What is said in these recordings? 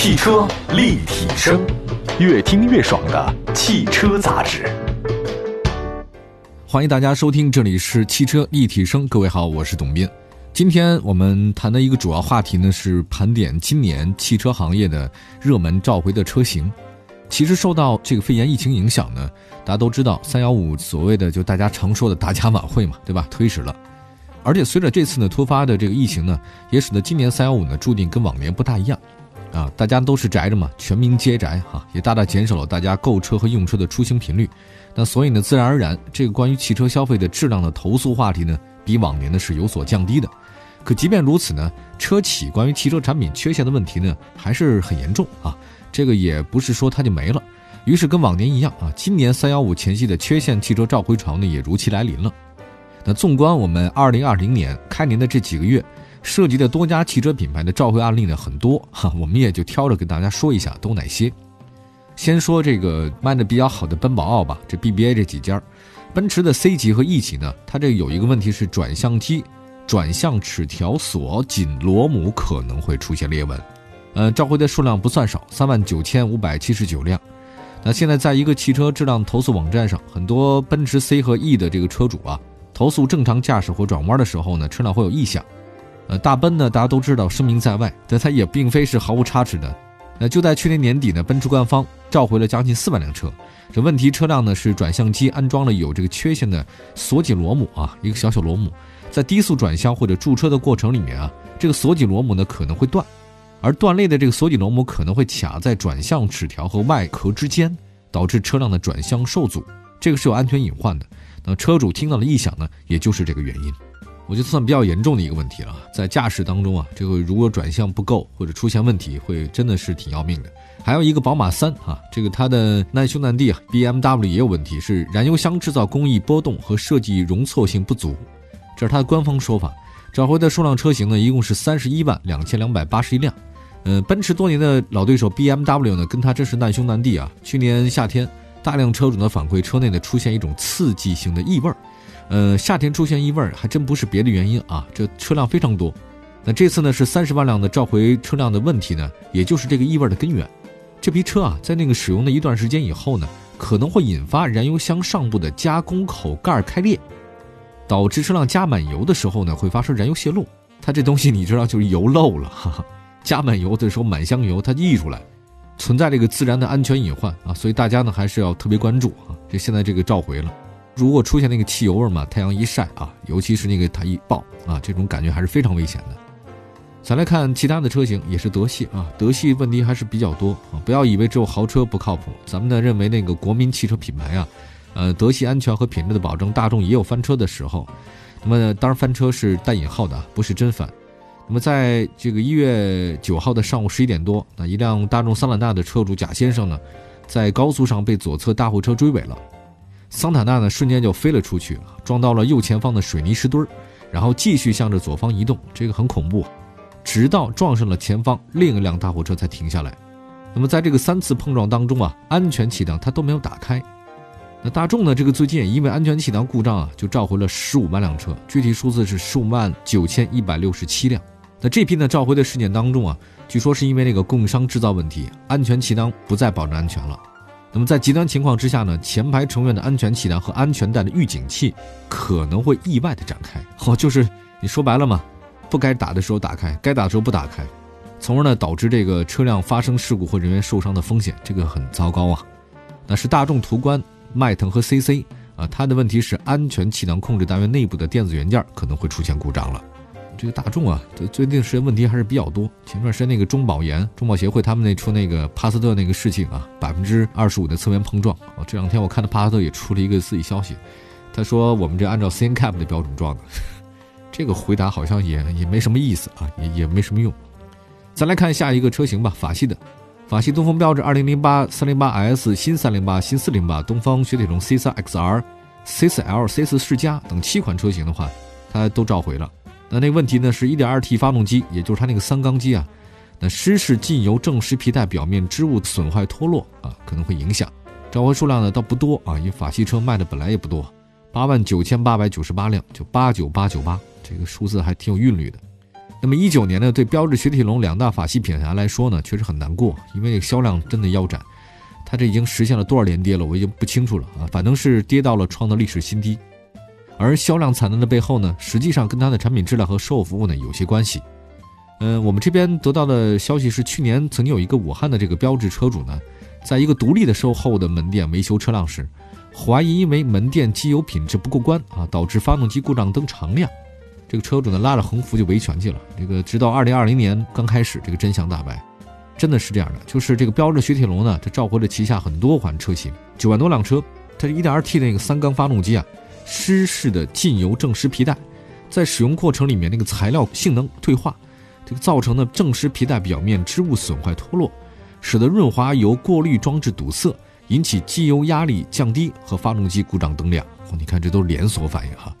汽车立体声，越听越爽的汽车杂志。欢迎大家收听，这里是汽车立体声。各位好，我是董斌。今天我们谈的一个主要话题呢，是盘点今年汽车行业的热门召回的车型。其实受到这个肺炎疫情影响呢，大家都知道三幺五所谓的就大家常说的打假晚会嘛，对吧？推迟了。而且随着这次呢突发的这个疫情呢，也使得今年三幺五呢注定跟往年不大一样，啊，大家都是宅着嘛，全民皆宅哈，也大大减少了大家购车和用车的出行频率。那所以呢，自然而然，这个关于汽车消费的质量的投诉话题呢，比往年呢是有所降低的。可即便如此呢，车企关于汽车产品缺陷的问题呢，还是很严重啊。这个也不是说它就没了。于是跟往年一样啊，今年三幺五前夕的缺陷汽车召回潮呢，也如期来临了。那纵观我们二零二零年开年的这几个月，涉及的多家汽车品牌的召回案例呢很多哈，我们也就挑着跟大家说一下都哪些。先说这个卖的比较好的奔宝奥吧，这 BBA 这几家，奔驰的 C 级和 E 级呢，它这有一个问题是转向机、转向齿条锁紧螺母可能会出现裂纹，呃，召回的数量不算少，三万九千五百七十九辆。那现在在一个汽车质量投诉网站上，很多奔驰 C 和 E 的这个车主啊。投诉正常驾驶或转弯的时候呢，车辆会有异响。呃，大奔呢，大家都知道声名在外，但它也并非是毫无差池的。那就在去年年底呢，奔驰官方召回了将近四万辆车。这问题车辆呢是转向机安装了有这个缺陷的锁紧螺母啊，一个小小螺母，在低速转向或者驻车的过程里面啊，这个锁紧螺母呢可能会断，而断裂的这个锁紧螺母可能会卡在转向齿条和外壳之间，导致车辆的转向受阻，这个是有安全隐患的。那车主听到了异响呢，也就是这个原因。我觉得算比较严重的一个问题了，在驾驶当中啊，这个如果转向不够或者出现问题，会真的是挺要命的。还有一个宝马三啊，这个它的难兄难弟啊，BMW 也有问题，是燃油箱制造工艺波动和设计容错性不足，这是它的官方说法。召回的数量车型呢，一共是三十一万两千两百八十一辆。嗯，奔驰多年的老对手 BMW 呢，跟它真是难兄难弟啊。去年夏天。大量车主的反馈，车内呢出现一种刺激性的异味儿，呃，夏天出现异味儿还真不是别的原因啊，这车辆非常多。那这次呢是三十万辆的召回车辆的问题呢，也就是这个异味的根源。这批车啊，在那个使用的一段时间以后呢，可能会引发燃油箱上部的加工口盖开裂，导致车辆加满油的时候呢，会发生燃油泄漏。它这东西你知道就是油漏了，哈哈，加满油的时候满箱油它溢出来。存在这个自燃的安全隐患啊，所以大家呢还是要特别关注啊。这现在这个召回了，如果出现那个汽油味嘛，太阳一晒啊，尤其是那个它一爆啊，这种感觉还是非常危险的。再来看其他的车型，也是德系啊，德系问题还是比较多啊。不要以为只有豪车不靠谱，咱们呢认为那个国民汽车品牌啊，呃，德系安全和品质的保证，大众也有翻车的时候。那么当然翻车是带引号的，不是真翻。那么，在这个一月九号的上午十一点多，那一辆大众桑塔纳的车主贾先生呢，在高速上被左侧大货车追尾了，桑塔纳呢瞬间就飞了出去，撞到了右前方的水泥石墩儿，然后继续向着左方移动，这个很恐怖，直到撞上了前方另一辆大货车才停下来。那么在这个三次碰撞当中啊，安全气囊它都没有打开。那大众呢，这个最近因为安全气囊故障啊，就召回了十五万辆车，具体数字是十五万九千一百六十七辆。那这批呢召回的事件当中啊，据说是因为那个供应商制造问题，安全气囊不再保证安全了。那么在极端情况之下呢，前排成员的安全气囊和安全带的预警器可能会意外的展开。哦，就是你说白了嘛，不该打的时候打开，该打的时候不打开，从而呢导致这个车辆发生事故或人员受伤的风险，这个很糟糕啊。那是大众途观、迈腾和 CC 啊，它的问题是安全气囊控制单元内部的电子元件可能会出现故障了。这个大众啊，这最近时间问题还是比较多。前段时间那个中保研、中保协会他们那出那个帕萨特那个事情啊，百分之二十五的侧面碰撞啊。这两天我看到帕萨特也出了一个自己消息，他说我们这按照 C N CAP 的标准撞的。这个回答好像也也没什么意思啊，也也没什么用。再来看下一个车型吧，法系的，法系东风标致二零零八、三零八 S、新三零八、新四零八、东风雪铁龙 C 三 X R、C 四 L、C 四世嘉等七款车型的话，它都召回了。那那个问题呢？是 1.2T 发动机，也就是它那个三缸机啊，那湿式进油正时皮带表面织物损坏脱落啊，可能会影响。召回数量呢倒不多啊，因为法系车卖的本来也不多，八万九千八百九十八辆，就八九八九八，这个数字还挺有韵律的。那么一九年呢，对标致、雪铁龙两大法系品牌来说呢，确实很难过，因为这个销量真的腰斩。它这已经实现了多少连跌了，我已经不清楚了啊，反正是跌到了创的历史新低。而销量惨淡的背后呢，实际上跟它的产品质量和售后服务呢有些关系。嗯，我们这边得到的消息是，去年曾经有一个武汉的这个标致车主呢，在一个独立的售后的门店维修车辆时，怀疑因为门店机油品质不过关啊，导致发动机故障灯常亮。这个车主呢拉着横幅就维权去了。这个直到二零二零年刚开始，这个真相大白，真的是这样的，就是这个标致雪铁龙呢，它召回了旗下很多款车型，九万多辆车，它一点二 T 那个三缸发动机啊，湿式的进油正湿皮带，在使用过程里面那个材料性能退化。这个造成的正湿皮带表面织物损坏脱落，使得润滑油过滤装置堵塞，引起机油压力降低和发动机故障灯亮。哦，你看这都是连锁反应哈。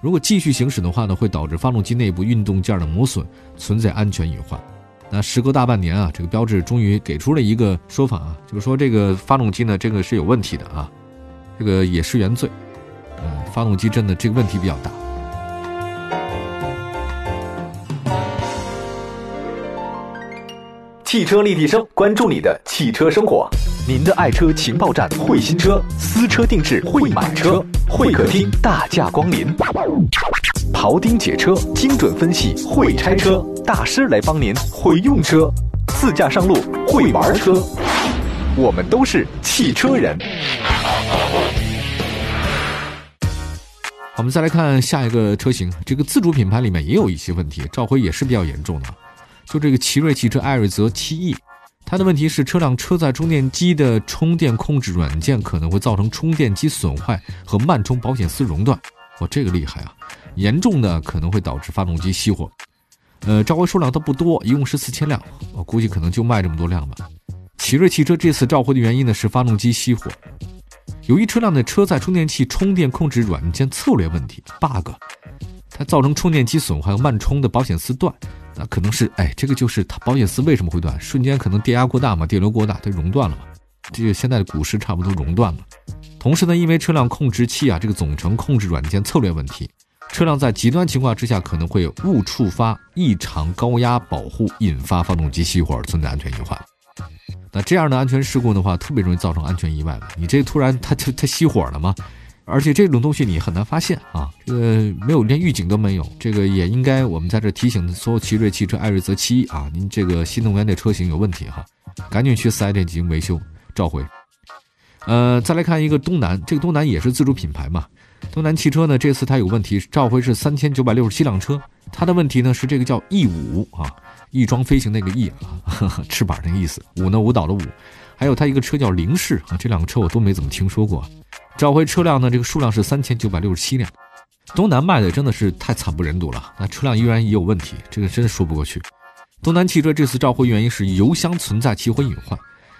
如果继续行驶的话呢，会导致发动机内部运动件的磨损，存在安全隐患。那时隔大半年啊，这个标志终于给出了一个说法啊，就是说这个发动机呢，这个是有问题的啊，这个也是原罪。嗯，发动机真的这个问题比较大。汽车立体声，关注你的汽车生活。您的爱车情报站，会新车，私车定制，会买车，会客厅大驾光临。庖丁解车，精准分析，会拆车大师来帮您，会用车，自驾上路，会玩车。我们都是汽车人。我们再来看下一个车型，这个自主品牌里面也有一些问题，召回也是比较严重的。就这个奇瑞汽车艾瑞泽七 E，它的问题是车辆车载充电机的充电控制软件可能会造成充电机损坏和慢充保险丝熔断。哇，这个厉害啊！严重的可能会导致发动机熄火。呃，召回数量都不多，一共是四千辆，我估计可能就卖这么多辆吧。奇瑞汽车这次召回的原因呢是发动机熄火，由于车辆的车载充电器充电控制软件策略问题 bug，它造成充电机损坏和慢充的保险丝断。那可能是，哎，这个就是它保险丝为什么会断？瞬间可能电压过大嘛，电流过大，它熔断了嘛。这个现在的股市差不多熔断了。同时呢，因为车辆控制器啊，这个总成控制软件策略问题，车辆在极端情况之下可能会误触发异常高压保护，引发发动机熄火，存在安全隐患。那这样的安全事故的话，特别容易造成安全意外。你这突然它它它熄火了吗？而且这种东西你很难发现啊，这个没有连预警都没有，这个也应该我们在这提醒所有奇瑞汽车艾瑞泽七啊，您这个新能源的车型有问题哈，赶紧去四 S 店进行维修召回。呃，再来看一个东南，这个东南也是自主品牌嘛，东南汽车呢这次它有问题，召回是三千九百六十七辆车，它的问题呢是这个叫 E 五啊，翼装飞行那个翼啊，翅膀那个意思，舞呢舞蹈的舞，还有它一个车叫凌仕啊，这两个车我都没怎么听说过。召回车辆呢，这个数量是三千九百六十七辆，东南卖的真的是太惨不忍睹了。那车辆依然也有问题，这个真说不过去。东南汽车这次召回原因是油箱存在起火隐患，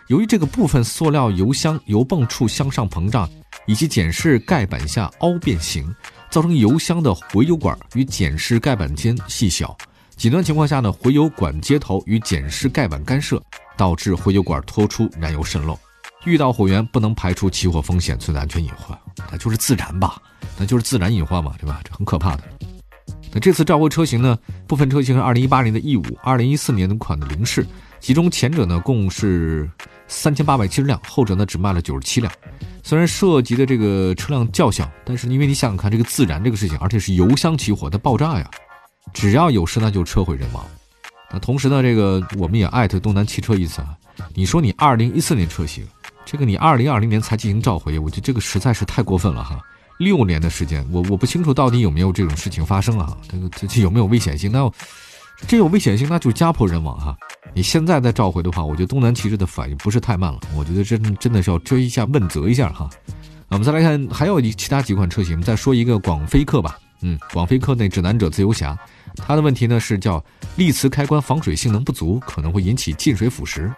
由于这个部分塑料油箱油泵处向上膨胀，以及检视盖板下凹变形，造成油箱的回油管与检视盖板间细小，极端情况下呢，回油管接头与检视盖板干涉，导致回油管脱出，燃油渗漏。遇到火源不能排除起火风险，存在安全隐患，那就是自燃吧？那就是自燃隐患嘛，对吧？这很可怕的。那这次召回车型呢，部分车型是二零一八年的 E 五，二零一四年款的凌仕，其中前者呢共是三千八百七十辆，后者呢只卖了九十七辆。虽然涉及的这个车辆较小，但是因为你想想看，这个自燃这个事情，而且是油箱起火，它爆炸呀，只要有事那就车毁人亡。那同时呢，这个我们也艾特东南汽车一次啊，你说你二零一四年车型。这个你二零二零年才进行召回，我觉得这个实在是太过分了哈！六年的时间，我我不清楚到底有没有这种事情发生啊？这个这这有没有危险性？那这有危险性，那就家破人亡哈！你现在再召回的话，我觉得东南汽车的反应不是太慢了，我觉得真真的是要追一下问责一下哈。我们再来看，还有其他几款车型，再说一个广菲客吧。嗯，广飞客那指南者自由侠，它的问题呢是叫力磁开关防水性能不足，可能会引起进水腐蚀。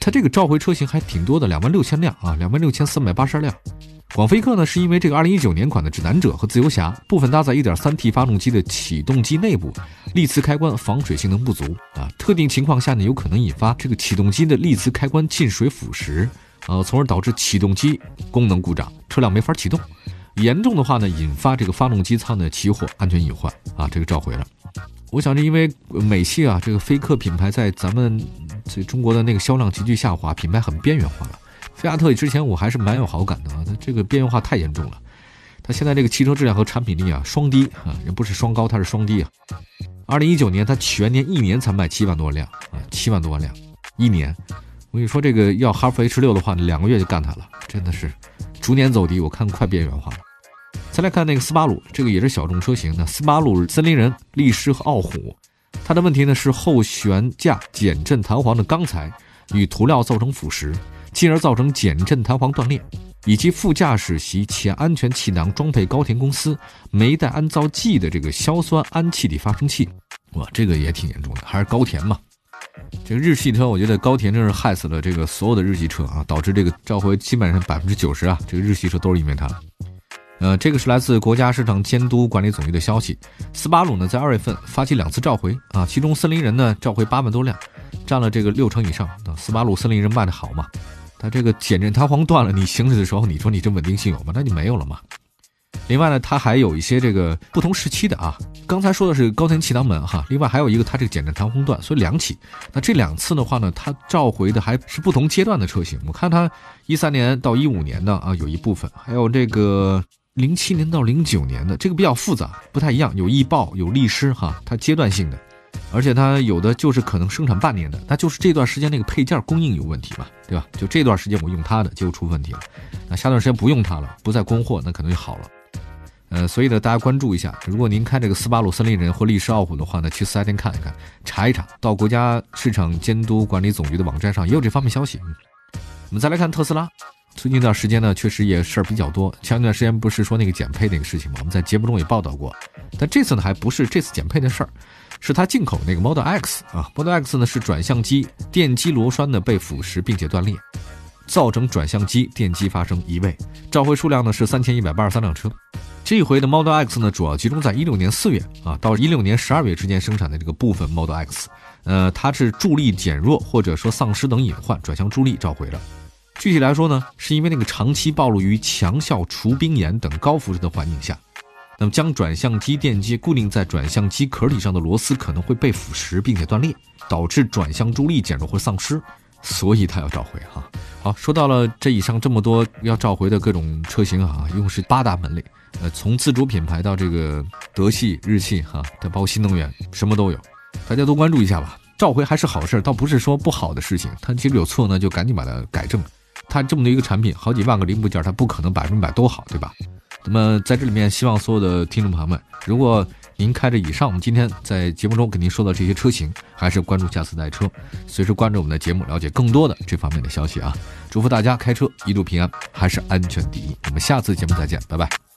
它这个召回车型还挺多的，两万六千辆啊，两万六千三百八十辆。广飞客呢，是因为这个二零一九年款的指南者和自由侠部分搭载一点三 T 发动机的启动机内部力磁开关防水性能不足啊，特定情况下呢，有可能引发这个启动机的力磁开关进水腐蚀，呃，从而导致启动机功能故障，车辆没法启动。严重的话呢，引发这个发动机舱的起火，安全隐患啊，这个召回了。我想是因为美系啊，这个菲克品牌在咱们这中国的那个销量急剧下滑，品牌很边缘化了。菲亚特之前我还是蛮有好感的啊，它这个边缘化太严重了。它现在这个汽车质量和产品力啊双低啊，也不是双高，它是双低啊。二零一九年它全年一年才卖七万多辆啊，七万多万辆一年。我跟你说，这个要哈弗 H 六的话，两个月就干它了，真的是逐年走低，我看快边缘化了。再来看那个斯巴鲁，这个也是小众车型的斯巴鲁森林人、力狮和傲虎，它的问题呢是后悬架减震弹簧的钢材与涂料造成腐蚀，进而造成减震弹簧断裂，以及副驾驶席前安全气囊装配高田公司没带安造剂的这个硝酸铵气体发生器，哇，这个也挺严重的，还是高田嘛。这个日系车，我觉得高田真是害死了这个所有的日系车啊，导致这个召回基本上百分之九十啊，这个日系车都是因为它。呃，这个是来自国家市场监督管理总局的消息。斯巴鲁呢，在二月份发起两次召回啊，其中森林人呢召回八万多辆，占了这个六成以上。斯巴鲁森林人卖的好嘛？它这个减震弹簧断了，你行驶的时候，你说你这稳定性有吗？那就没有了嘛。另外呢，它还有一些这个不同时期的啊，刚才说的是高田气囊门哈，另外还有一个它这个减震弹簧断，所以两起。那这两次的话呢，它召回的还是不同阶段的车型。我看它一三年到一五年的啊，有一部分，还有这个。零七年到零九年的这个比较复杂，不太一样，有易爆，有力狮哈，它阶段性的，而且它有的就是可能生产半年的，它就是这段时间那个配件供应有问题嘛，对吧？就这段时间我用它的，结果出问题了，那下段时间不用它了，不再供货，那可能就好了。呃，所以呢，大家关注一下，如果您开这个斯巴鲁森林人或力狮傲虎的话呢，去四 S 店看一看，查一查，到国家市场监督管理总局的网站上也有这方面消息。我们再来看特斯拉。最近一段时间呢，确实也事儿比较多。前一段时间不是说那个减配那个事情吗？我们在节目中也报道过。但这次呢，还不是这次减配的事儿，是它进口那个 Model X 啊。Model X 呢是转向机电机螺栓呢被腐蚀并且断裂，造成转向机电机发生移位。召回数量呢是三千一百八十三辆车。这一回的 Model X 呢，主要集中在一六年四月啊到一六年十二月之间生产的这个部分 Model X，呃，它是助力减弱或者说丧失等隐患，转向助力召回了。具体来说呢，是因为那个长期暴露于强效除冰盐等高辐射的环境下，那么将转向机电机固定在转向机壳体上的螺丝可能会被腐蚀并且断裂，导致转向助力减弱或丧失，所以它要召回哈。好，说到了这以上这么多要召回的各种车型啊，一共是八大门类，呃，从自主品牌到这个德系、日系哈，它包括新能源，什么都有，大家都关注一下吧。召回还是好事，倒不是说不好的事情，它其实有错呢，就赶紧把它改正。它这么的一个产品，好几万个零部件，它不可能百分百都好，对吧？那么在这里面，希望所有的听众朋友们，如果您开着以上我们今天在节目中给您说到这些车型，还是关注下次代车，随时关注我们的节目，了解更多的这方面的消息啊！祝福大家开车一路平安，还是安全第一。我们下次节目再见，拜拜。